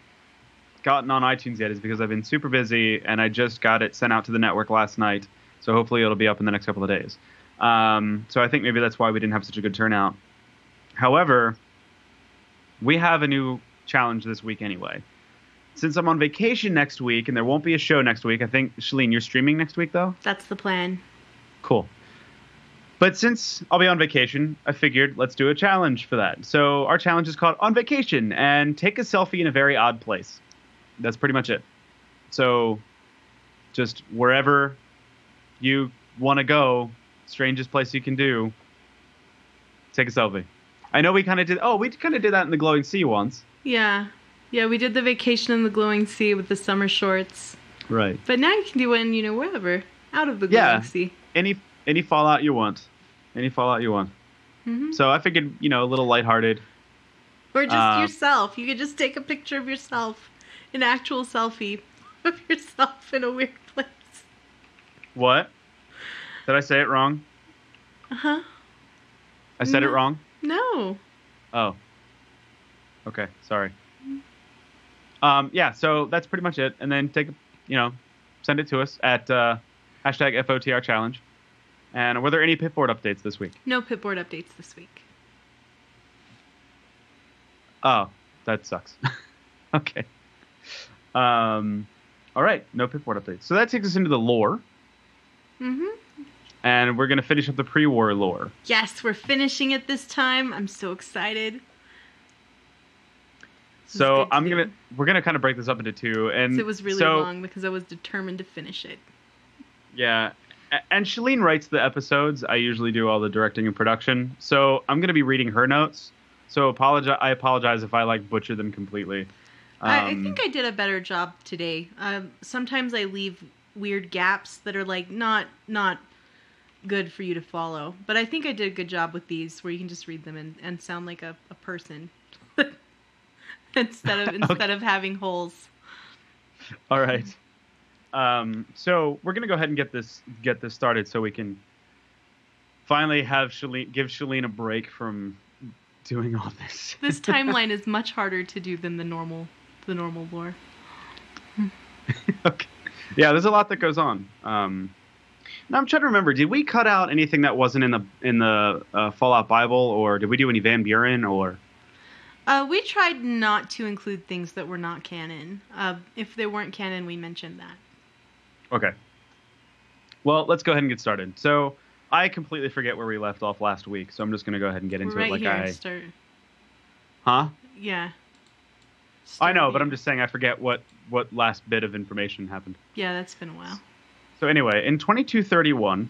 gotten on iTunes yet is because I've been super busy and I just got it sent out to the network last night. So hopefully it'll be up in the next couple of days. Um, so I think maybe that's why we didn't have such a good turnout. However, we have a new challenge this week anyway. Since I'm on vacation next week and there won't be a show next week, I think, Shalene, you're streaming next week though? That's the plan. Cool. But since I'll be on vacation, I figured let's do a challenge for that. So our challenge is called On Vacation and take a selfie in a very odd place. That's pretty much it. So just wherever you want to go, strangest place you can do, take a selfie. I know we kind of did. Oh, we kind of did that in the glowing sea once. Yeah. Yeah, we did the vacation in the glowing sea with the summer shorts. Right. But now you can do one, you know, wherever. Out of the glowing Yeah. sea. Any any fallout you want, any fallout you want. hmm So I figured, you know, a little lighthearted. Or just Uh, yourself. You could just take a picture of yourself. An actual selfie of yourself in a weird place. What? Did I say it wrong? Uh huh. I said it wrong. No. Oh. Okay, sorry. Um, yeah, so that's pretty much it. And then take, a you know, send it to us at uh, hashtag FOTR challenge. And were there any Pitboard updates this week? No Pitboard updates this week. Oh, that sucks. okay. Um, all right, no Pitboard updates. So that takes us into the lore, hmm and we're gonna finish up the pre-war lore. Yes, we're finishing it this time. I'm so excited. This So I'm gonna we're gonna kind of break this up into two, and it was really so, long because I was determined to finish it. Yeah. And Shalene writes the episodes. I usually do all the directing and production. So I'm going to be reading her notes. So apologize. I apologize if I like butcher them completely. I, I Um, think I did a better job today. Um, sometimes I leave weird gaps that are like not not good for you to follow. But I think I did a good job with these, where you can just read them and, and sound like a, a person instead of instead of having holes. All right. Um, so we're going to go ahead and get this get this started, so we can finally have Shalene give Shalene a break from doing all this. This timeline is much harder to do than the normal the normal lore. okay. Yeah, there's a lot that goes on. Um, now I'm trying to remember. Did we cut out anything that wasn't in the in the uh, Fallout Bible, or did we do any Van Buren, or Uh, we tried not to include things that were not canon. Uh, if they weren't canon, we mentioned that. okay? Well, let's go ahead and get started. So I completely forget where we left off last week, so I'm just going to go ahead and get into right it like here. I, Start. huh? Yeah. I know, Start but I'm just saying I forget what what last bit of information happened. Yeah, that's been a while. So anyway, in 2231,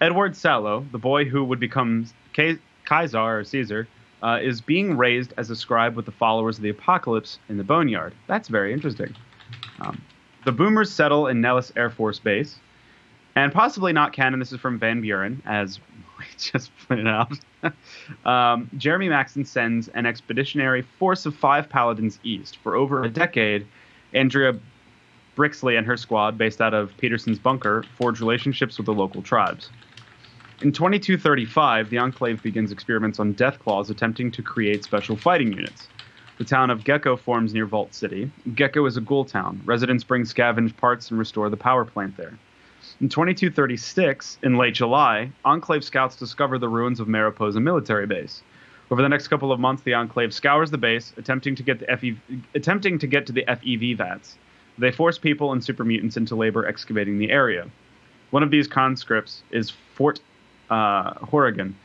Edward Sallow, the boy who would become Ca- Caesar or Caesar, uh, is being raised as a scribe with the followers of the apocalypse in the Boneyard. That's very interesting. Um, the Boomers settle in Nellis Air Force Base, and possibly not canon. This is from Van Buren, as we just pointed out. um, Jeremy Maxson sends an expeditionary force of five paladins east. For over a decade, Andrea Brixley and her squad, based out of Peterson's bunker, forge relationships with the local tribes. In 2235, the Enclave begins experiments on Death Claws attempting to create special fighting units. The town of Gecko forms near Vault City. Gecko is a ghoul town. Residents bring scavenged parts and restore the power plant there. In 2236, in late July, Enclave scouts discover the ruins of Mariposa military base. Over the next couple of months, the Enclave scours the base, attempting to get the FEV, attempting to get to the FEV vats. They force people and super mutants into labor excavating the area. One of these conscripts is Fort uh, Horrigan,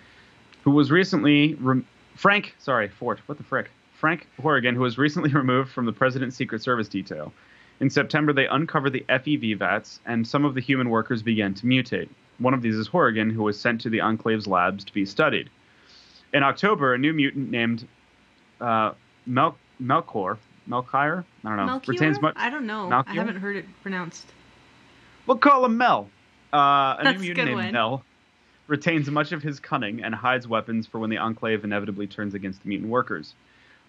who was recently rem- Frank. Sorry, Fort. What the frick? Frank Horrigan, who was recently removed from the President's Secret Service detail. In September, they uncover the FEV vats, and some of the human workers began to mutate. One of these is Horrigan, who was sent to the Enclave's labs to be studied. In October, a new mutant named uh, Mel- Melkor, Melchior, I don't know, Melchior? retains much. I don't know. I haven't heard it pronounced. We'll call him Mel. Uh, a new mutant named one. Mel retains much of his cunning and hides weapons for when the Enclave inevitably turns against the mutant workers.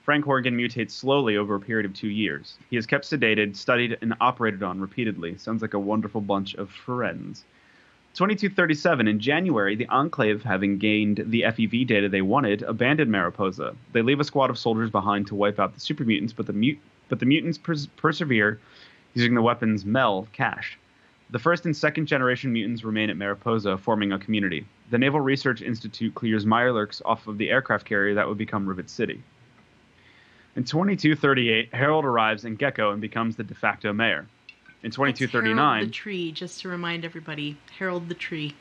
Frank Horrigan mutates slowly over a period of two years. He is kept sedated, studied, and operated on repeatedly. Sounds like a wonderful bunch of friends. 2237, in January, the Enclave, having gained the FEV data they wanted, abandoned Mariposa. They leave a squad of soldiers behind to wipe out the super mutants, but the, mut- but the mutants pers- persevere using the weapons Mel Cash. The first and second generation mutants remain at Mariposa, forming a community. The Naval Research Institute clears Mirelurks off of the aircraft carrier that would become Rivet City. In 2238, Harold arrives in Gecko and becomes the de facto mayor. In That's Harold 2239, the tree, just to remind everybody. Harold the tree.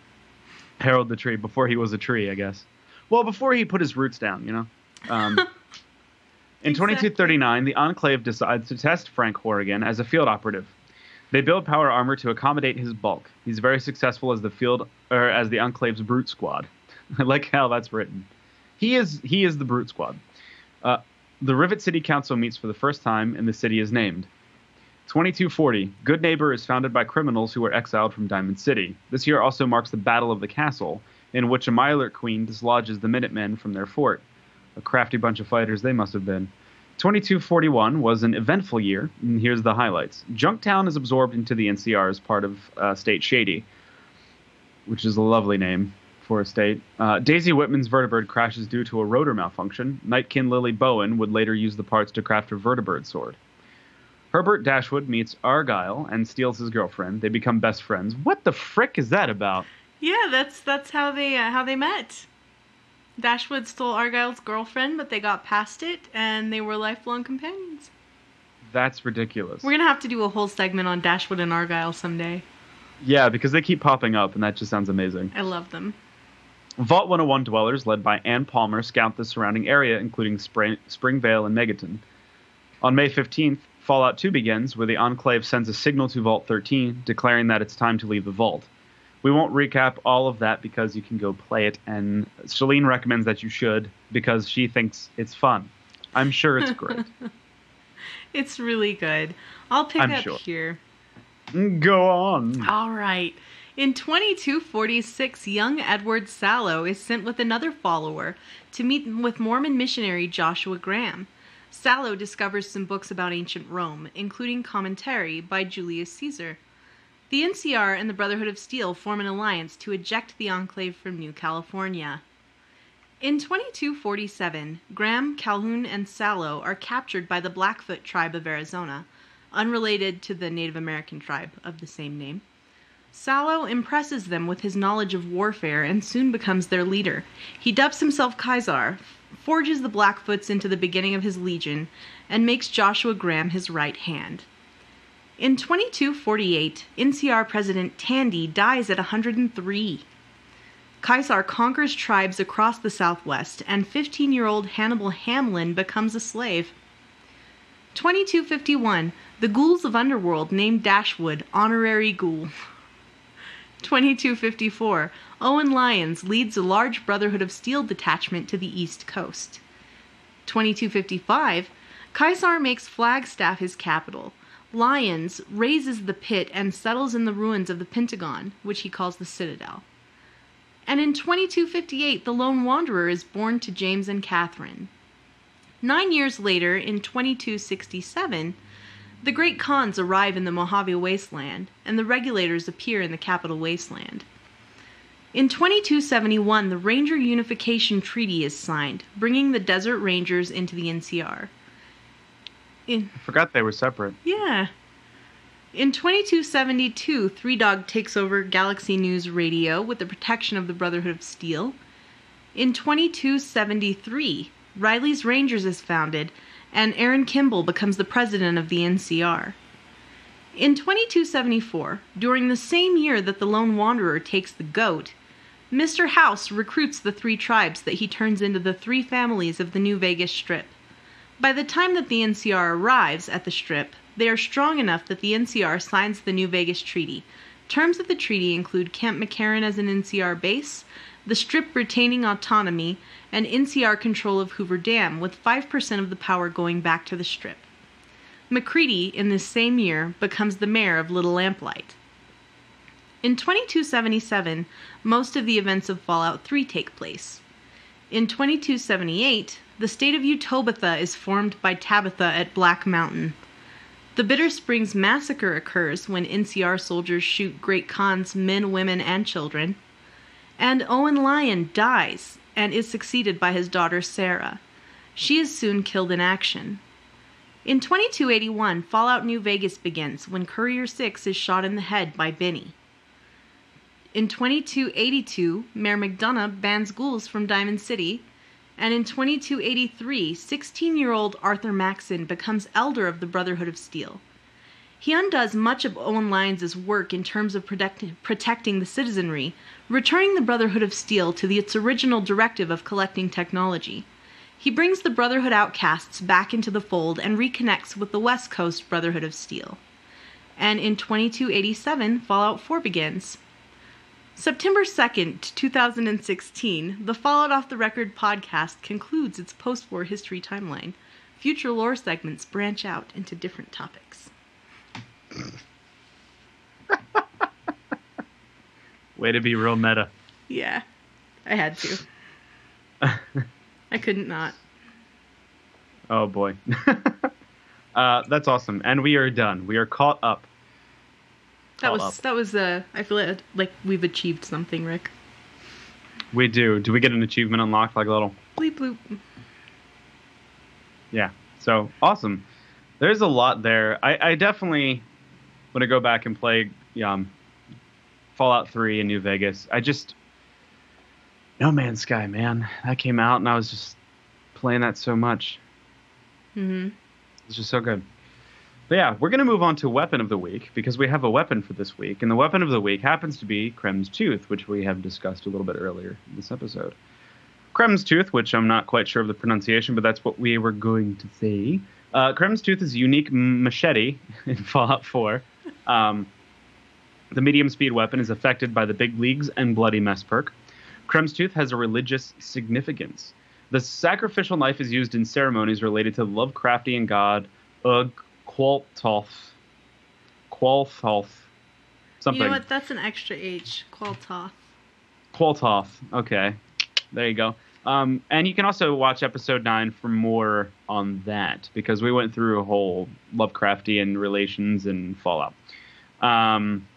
Harold the tree before he was a tree, I guess. Well, before he put his roots down, you know. Um, in Exactly. 2239, the Enclave decides to test Frank Horrigan as a field operative. They build power armor to accommodate his bulk. He's very successful as the field or as the Enclave's brute squad. I like how that's written. He is he is the brute squad. Uh, the Rivet City Council meets for the first time, and the city is named. 2240. Good Neighbor is founded by criminals who were exiled from Diamond City. This year also marks the Battle of the Castle, in which a Mirelurk queen dislodges the Minutemen from their fort. A crafty bunch of fighters they must have been. 2241 was an eventful year, and here's the highlights. Junktown is absorbed into the NCR as part of uh, State Shady, which is a lovely name for a state. Uh, Daisy Whitman's vertibird crashes due to a rotor malfunction. Nightkin Lily Bowen would later use the parts to craft a vertibird sword. Herbert Dashwood meets Argyle and steals his girlfriend. They become best friends. What the frick is that about? Yeah, that's that's how they uh, how they met. Dashwood stole Argyle's girlfriend, but they got past it, and they were lifelong companions. That's ridiculous. We're gonna have to do a whole segment on Dashwood and Argyle someday. Yeah, because they keep popping up, and that just sounds amazing. I love them. Vault 101 dwellers, led by Ann Palmer, scout the surrounding area, including Spring- Springvale and Megaton. On May 15th, Fallout 2 begins, where the Enclave sends a signal to Vault 13, declaring that it's time to leave the vault. We won't recap all of that because you can go play it, and Shalene recommends that you should because she thinks it's fun. I'm sure it's great. It's really good. I'll pick I'm up sure. here. go on. All right. In 2246, young Edward Sallow is sent with another follower to meet with Mormon missionary Joshua Graham. Sallow discovers some books about ancient Rome, including commentary by Julius Caesar. The NCR and the Brotherhood of Steel form an alliance to eject the Enclave from New California. In 2247, Graham, Calhoun, and Sallow are captured by the Blackfoot tribe of Arizona, unrelated to the Native American tribe of the same name. Sallow impresses them with his knowledge of warfare and soon becomes their leader. He dubs himself Caesar, forges the Blackfoots into the beginning of his legion, and makes Joshua Graham his right hand. In 2248, NCR President Tandy dies at 103. Caesar conquers tribes across the Southwest, and 15 year old Hannibal Hamlin becomes a slave. 2251, the ghouls of Underworld named Dashwood honorary ghoul. 2254, Owen Lyons leads a large Brotherhood of Steel detachment to the East Coast. 2255, Caesar makes Flagstaff his capital. Lyons raises the pit and settles in the ruins of the Pentagon, which he calls the Citadel. And in 2258, the Lone Wanderer is born to James and Catherine. Nine years later, in 2267, the Great Khans arrive in the Mojave Wasteland, and the regulators appear in the Capital Wasteland. In 2271, the Ranger Unification Treaty is signed, bringing the Desert Rangers into the NCR. In, I forgot they were separate. yeah. In 2272, Three Dog takes over Galaxy News Radio with the protection of the Brotherhood of Steel. In 2273, Riley's Rangers is founded, and Aaron Kimball becomes the president of the NCR. In 2274, during the same year that the Lone Wanderer takes the goat, Mr. House recruits the three tribes that he turns into the three families of the New Vegas Strip. By the time that the NCR arrives at the Strip, they are strong enough that the NCR signs the New Vegas Treaty. Terms of the treaty include Camp McCarran as an NCR base, the Strip retaining autonomy, and NCR control of Hoover Dam, with 5% of the power going back to the Strip. MacCready, in this same year, becomes the mayor of Little Lamplight. In 2277, most of the events of Fallout 3 take place. In 2278, the state of Utobitha is formed by Tabitha at Black Mountain. The Bitter Springs massacre occurs when NCR soldiers shoot Great Khan's men, women, and children. And Owen Lyon dies and is succeeded by his daughter Sarah. She is soon killed in action. In 2281, Fallout New Vegas begins when Courier 6 is shot in the head by Benny. In 2282, Mayor McDonough bans ghouls from Diamond City. And in 2283, 16 year old Arthur Maxson becomes elder of the Brotherhood of Steel. He undoes much of Owen Lyons' work in terms of protect- protecting the citizenry, returning the Brotherhood of Steel to its original directive of collecting technology. He brings the Brotherhood outcasts back into the fold and reconnects with the West Coast Brotherhood of Steel. And in 2287, Fallout 4 begins. September 2nd, 2016, the Fallout Off the Record podcast concludes its post war history timeline. Future lore segments branch out into different topics. Way to be real meta. Yeah, I had to. I couldn't not. Oh boy. uh, that's awesome. And we are done. We are caught up. That Caught was up. that was uh I feel like, like we've achieved something, Rick. We do. Do we get an achievement unlocked like a little? Bleep bloop. Yeah. So awesome. There's a lot there. I, I definitely want to go back and play um, Fallout 3 in New Vegas. I just No Man's Sky, man. That came out and I was just playing that so much. Mm-hmm. It's just so good. But yeah, we're gonna move on to weapon of the week because we have a weapon for this week, and the weapon of the week happens to be Kremvh's tooth, which we have discussed a little bit earlier in this episode. Kremvh's tooth, which I'm not quite sure of the pronunciation, but that's what we were going to say. Uh, Kremvh's tooth is a unique machete in Fallout 4. Um, the medium speed weapon is affected by the big leagues and bloody mess perk. Kremvh's tooth has a religious significance. The sacrificial knife is used in ceremonies related to Lovecraftian god Ugg Qualthoth. Qualthoth. Something. You know what? That's an extra H. Qualtoth. Qualthoth. Okay. There you go. Um, and you can also watch episode 9 for more on that because we went through a whole Lovecraftian relations and Fallout. Um,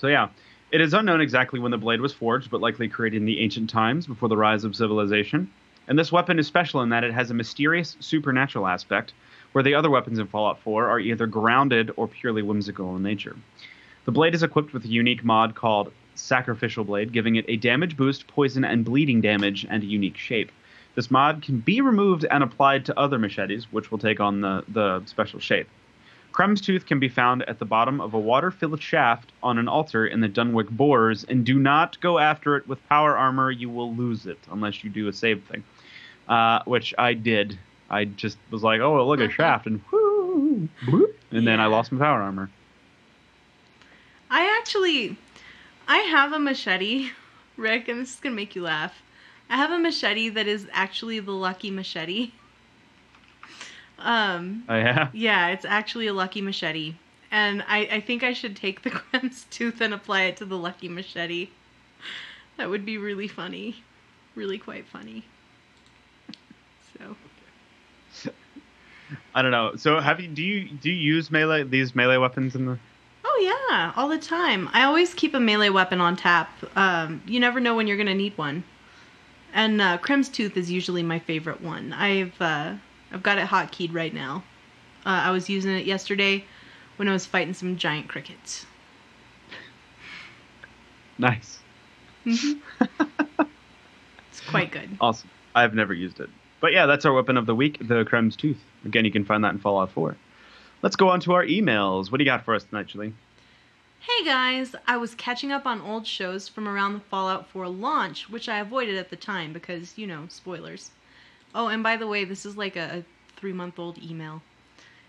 so, yeah. It is unknown exactly when the blade was forged, but likely created in the ancient times before the rise of civilization. And this weapon is special in that it has a mysterious supernatural aspect, where the other weapons in Fallout 4 are either grounded or purely whimsical in nature. The blade is equipped with a unique mod called Sacrificial Blade, giving it a damage boost, poison, and bleeding damage, and a unique shape. This mod can be removed and applied to other machetes, which will take on the, the special shape. Kremvh's tooth can be found at the bottom of a water-filled shaft on an altar in the Dunwich Borers, and do not go after it with power armor. You will lose it unless you do a save thing, uh, which I did. I just was like, "Oh, look, a shaft," and whoo, bloop, and then I lost my power armor. I actually, I have a machete, Rick, and this is gonna make you laugh. I have a machete that is actually the lucky machete. Um, Oh yeah, yeah, it's actually a lucky machete, and I, I think I should take the Kremvh's tooth and apply it to the lucky machete. That would be really funny, really quite funny. So. I don't know. So, have you do you do you use melee these melee weapons in the? Oh yeah, all the time. I always keep a melee weapon on tap. Um, you never know when you're gonna need one. And uh, Kremvh's tooth is usually my favorite one. I've uh, I've got it hotkeyed right now. Uh, I was using it yesterday when I was fighting some giant crickets. Nice, It's quite good. awesome. I've never used it, but yeah, that's our weapon of the week, the Kremvh's tooth. Again, you can find that in Fallout 4. Let's go on to our emails. What do you got for us tonight, Julie? Hey guys, I was catching up on old shows from around the Fallout 4 launch, which I avoided at the time because, you know, spoilers. Oh, and by the way, this is like a, a three month old email.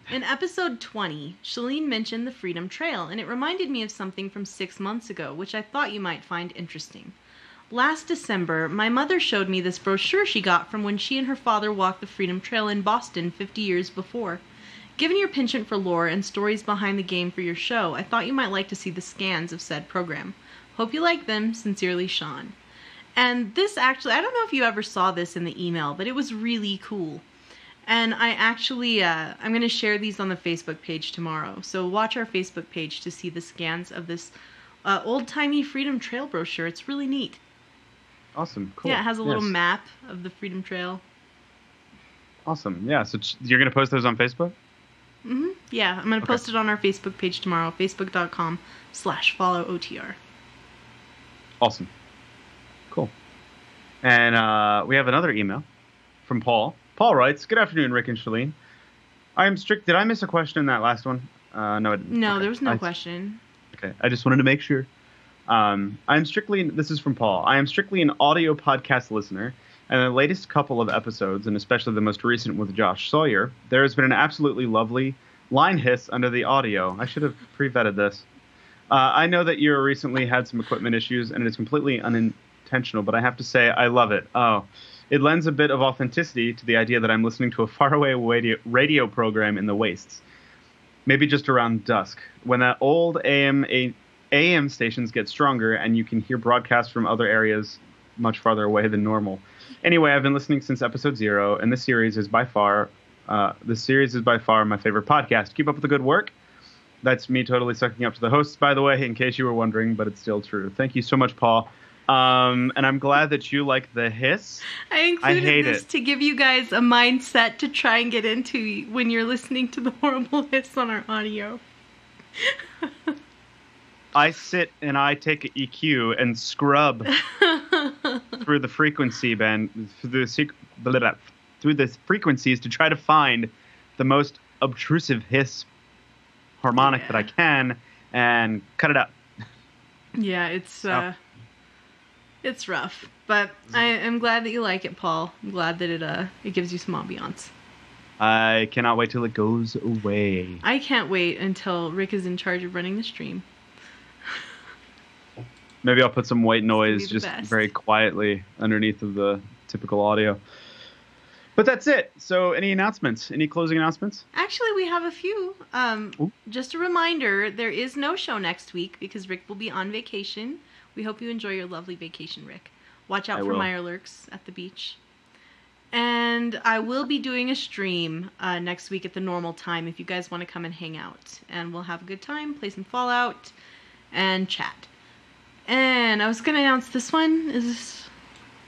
In episode 20, Shalene mentioned the Freedom Trail, and it reminded me of something from six months ago, which I thought you might find interesting. Last December, my mother showed me this brochure she got from when she and her father walked the Freedom Trail in Boston 50 years before. Given your penchant for lore and stories behind the game for your show, I thought you might like to see the scans of said program. Hope you like them. Sincerely, Sean. And this actually, I don't know if you ever saw this in the email, but it was really cool. And I actually, uh, I'm going to share these on the Facebook page tomorrow. So watch our Facebook page to see the scans of this uh, old timey Freedom Trail brochure. It's really neat. Awesome. Cool. Yeah, it has a little Yes. map of the Freedom Trail. Awesome. Yeah. So you're gonna post those on Facebook? Mm-hmm. Yeah, I'm gonna Okay. post it on our Facebook page tomorrow. Facebook.com slash Fallout OTR. Awesome. And uh, we have another email from Paul. Paul writes, "Good afternoon, Rick and Shalene. I am strict. Did I miss a question in that last one? Uh, no, I didn't. No, Okay. there was no I- question. Okay, I just wanted to make sure. Um, I'm strictly. This is from Paul. I am strictly an audio podcast listener, and the latest couple of episodes, and especially the most recent with Josh Sawyer, there has been an absolutely lovely line hiss under the audio. I should have pre-vetted this. Uh, I know that you recently had some equipment issues, and it is completely unintentional, but I have to say I love it. Oh, it lends a bit of authenticity to the idea that I'm listening to a faraway radio, radio program in the wastes maybe just around dusk when that old AM AM stations get stronger and you can hear broadcasts from other areas much farther away than normal. Anyway, I've been listening since episode zero, and this series is by far uh, this series is by far my favorite podcast. Keep up with the good work. That's me totally sucking up to the hosts, by the way, in case you were wondering, but it's still true. Thank you so much, Paul. Um, and I'm glad that you like the hiss. I included hate this it. to give you guys a mindset to try and get into when you're listening to the horrible hiss on our audio. I sit and I take an EQ and scrub through the frequency band through the through the frequencies to try to find the most obtrusive hiss harmonic that I can and cut it out. yeah, it's uh, it's rough, but I am glad that you like it, Paul. I'm glad that it uh it gives you some ambiance. I cannot wait till it goes away. I can't wait until Rick is in charge of running the stream. Maybe I'll put some white noise just best. very quietly underneath of the typical audio. But that's it. So, any announcements? Any closing announcements? Actually, we have a few. Um, just a reminder: there is no show next week because Rick will be on vacation. We hope you enjoy your lovely vacation, Rick. Watch out I for will. lurks at the beach. And I will be doing a stream uh, next week at the normal time if you guys want to come and hang out. And we'll have a good time, play some Fallout, and chat. And I was going to announce this one. Is this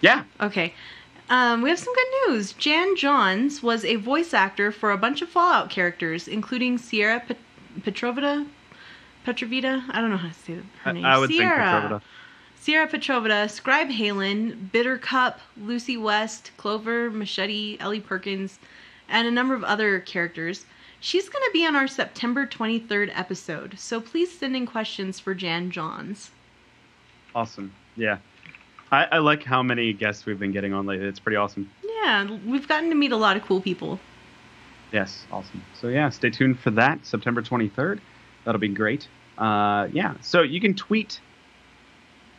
Yeah. Okay. Um, we have some good news. Jan Johns was a voice actor for a bunch of Fallout characters, including Sierra Pet- Petrovita. Petrovita? I don't know how to say her I, name. I would Sierra. think Petrovita. Sierra Petrovita, Scribe Halen, Bitter Cup, Lucy West, Clover, Machete, Ellie Perkins, and a number of other characters. She's going to be on our September 23rd episode, so please send in questions for Jan Johns. Awesome. Yeah. I, I like how many guests we've been getting on lately. It's pretty awesome. Yeah, we've gotten to meet a lot of cool people. Yes, awesome. So yeah, stay tuned for that September 23rd. That'll be great. Uh, yeah, so you can tweet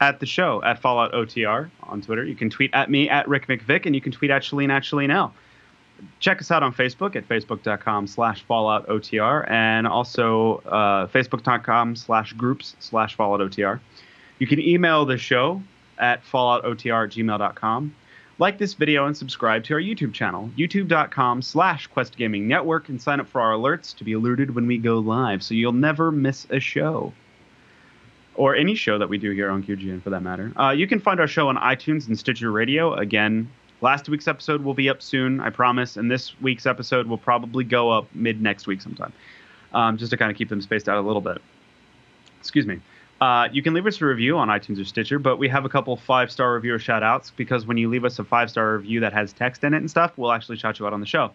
at the show at Fallout OTR on Twitter. You can tweet at me at Rick McVick, and you can tweet at Shalene at Shalene L. Check us out on Facebook at facebook.com slash Fallout OTR and also uh, facebook.com slash groups slash Fallout OTR. You can email the show at falloutotr at gmail.com. Like this video and subscribe to our YouTube channel, youtube.com slash Quest Gaming Network, and sign up for our alerts to be alerted when we go live so you'll never miss a show. Or any show that we do here on QGN for that matter. Uh, you can find our show on iTunes and Stitcher Radio. Again, last week's episode will be up soon, I promise, and this week's episode will probably go up mid next week sometime, um, just to kind of keep them spaced out a little bit. Excuse me. Uh, you can leave us a review on iTunes or Stitcher, but we have a couple five star reviewer shout outs because when you leave us a five star review that has text in it and stuff, we'll actually shout you out on the show.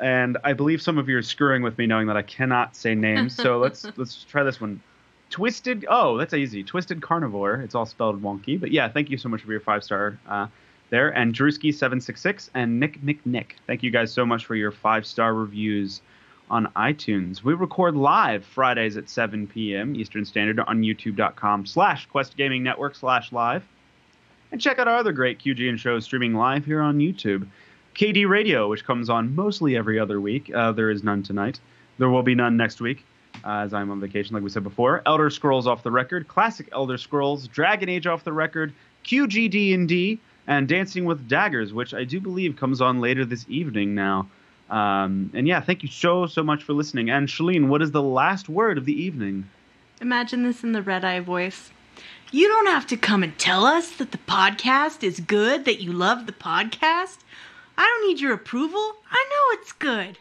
And I believe some of you are screwing with me knowing that I cannot say names, so let's let's try this one. Twisted, oh, that's easy. Twisted Carnivore. It's all spelled wonky, but yeah, thank you so much for your five star uh, there. And Drewski766 and Nick Nick Nick. Thank you guys so much for your five star reviews on iTunes. We record live Fridays at 7 p.m. Eastern Standard on youtube.com slash Quest Gaming Network slash live. And check out our other great QGN shows streaming live here on YouTube. KD Radio, which comes on mostly every other week. Uh, there is none tonight. There will be none next week, uh, as I'm on vacation, like we said before. Elder Scrolls Off the Record, Classic Elder Scrolls, Dragon Age Off the Record, QGD&D, and Dancing with Daggers, which I do believe comes on later this evening now. Um, and yeah, thank you so, so much for listening. And Shalene, what is the last word of the evening? Imagine this in the red eye voice. You don't have to come and tell us that the podcast is good, that you love the podcast. I don't need your approval. I know it's good.